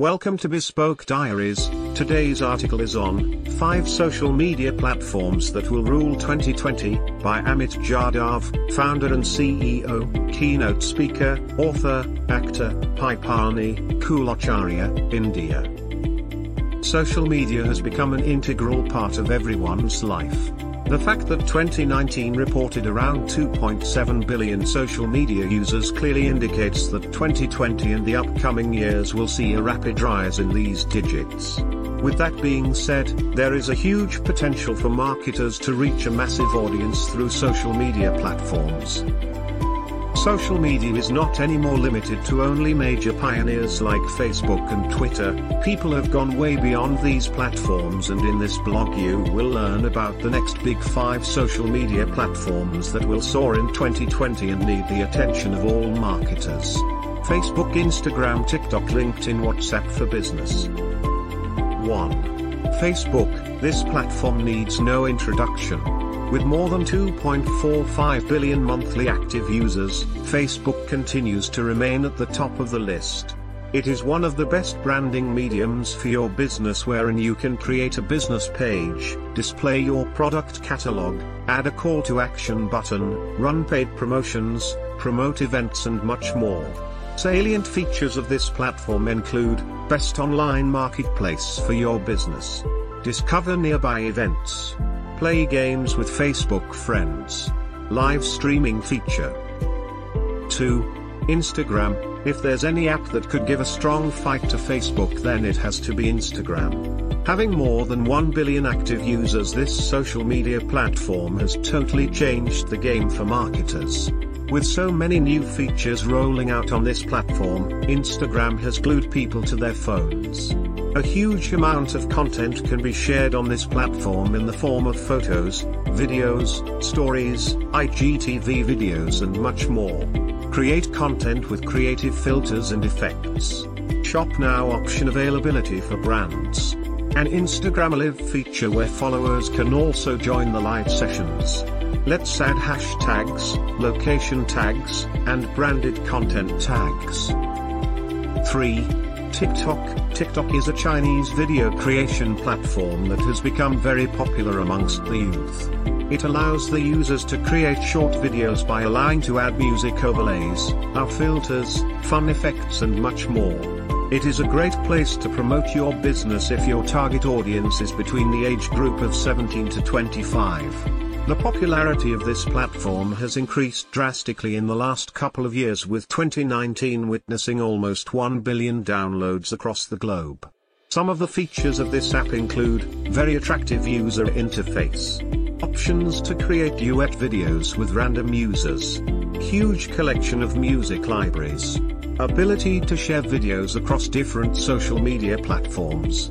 Welcome to Bespoke Diaries. Today's article is on 5 social media platforms that will rule 2020 by Amit Jadhav, founder and CEO, keynote speaker, author, actor, Paipali, Kulacharya, India. Social media has become an integral part of everyone's life. The fact that 2019 reported around 2.7 billion social media users clearly indicates that 2020 and the upcoming years will see a rapid rise in these digits. With that being said, there is a huge potential for marketers to reach a massive audience through social media platforms. Social media is not anymore limited to only major pioneers like Facebook and Twitter, people have gone way beyond these platforms and in this blog you will learn about the next big 5 social media platforms that will soar in 2020 and need the attention of all marketers. Facebook, Instagram, TikTok, LinkedIn, WhatsApp for Business. 1. Facebook, this platform needs no introduction. With more than 2.45 billion monthly active users, Facebook continues to remain at the top of the list. It is one of the best branding mediums for your business wherein you can create a business page, display your product catalog, add a call to action button, run paid promotions, promote events and much more. Salient features of this platform include, best online marketplace for your business. Discover nearby events. Play games with Facebook friends. Live streaming feature. 2. Instagram. If there's any app that could give a strong fight to Facebook then it has to be Instagram. Having more than 1 billion active users this social media platform has totally changed the game for marketers. With so many new features rolling out on this platform, Instagram has glued people to their phones. A huge amount of content can be shared on this platform in the form of photos, videos, stories, IGTV videos and much more. Create content with creative filters and effects. Shop now option availability for brands. An Instagram Live feature where followers can also join the live sessions. Let's add hashtags, location tags, and branded content tags. 3. TikTok TikTok is a Chinese video creation platform that has become very popular amongst the youth. It allows the users to create short videos by allowing to add music overlays, AR filters, fun effects and much more. It is a great place to promote your business if your target audience is between the age group of 17 to 25. The popularity of this platform has increased drastically in the last couple of years with 2019 witnessing almost 1 billion downloads across the globe. Some of the features of this app include, very attractive user interface. Options to create duet videos with random users. Huge collection of music libraries. Ability to share videos across different social media platforms.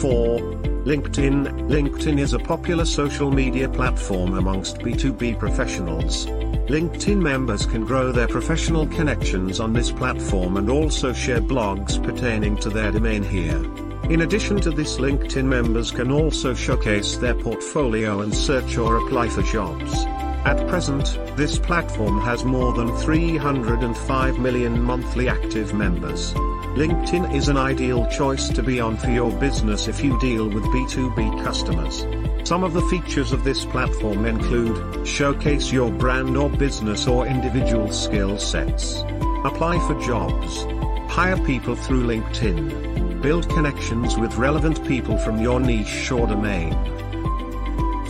4. LinkedIn LinkedIn is a popular social media platform amongst B2B professionals. LinkedIn members can grow their professional connections on this platform and also share blogs pertaining to their domain here. In addition to this LinkedIn members can also showcase their portfolio and search or apply for jobs. At present, this platform has more than 305 million monthly active members. LinkedIn is an ideal choice to be on for your business if you deal with B2B customers. Some of the features of this platform include, showcase your brand or business or individual skill sets. Apply for jobs. Hire people through LinkedIn. Build connections with relevant people from your niche or domain.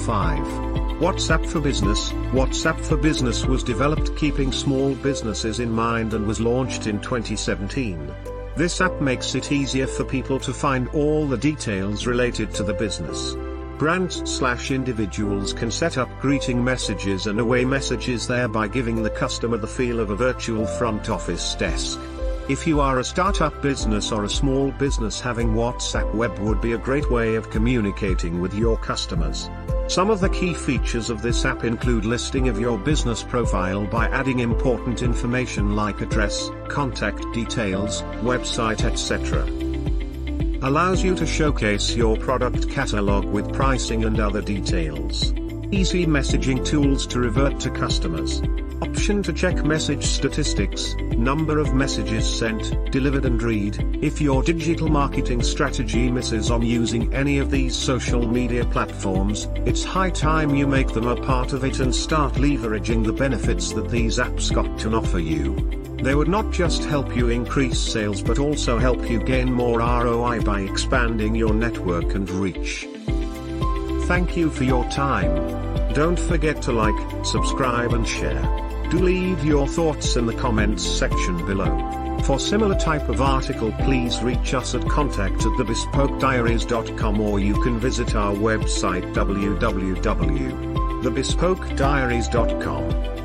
5. WhatsApp for Business WhatsApp for Business was developed keeping small businesses in mind and was launched in 2017. This app makes it easier for people to find all the details related to the business. Brands slash individuals can set up greeting messages and away messages thereby giving the customer the feel of a virtual front office desk. If you are a startup business or a small business having WhatsApp web would be a great way of communicating with your customers. Some of the key features of this app include listing of your business profile by adding important information like address, contact details, website etc. Allows you to showcase your product catalog with pricing and other details. Easy messaging tools to revert to customers, option to check message statistics, number of messages sent, delivered and read. If your digital marketing strategy misses on using any of these social media platforms, it's high time you make them a part of it and start leveraging the benefits that these apps got to offer you. They would not just help you increase sales but also help you gain more ROI by expanding your network and reach. Thank you for your time. Don't forget to like, subscribe and share. Do leave your thoughts in the comments section below. For similar type of article please reach us at contact at thebespokediaries.com or you can visit our website www.thebespokediaries.com.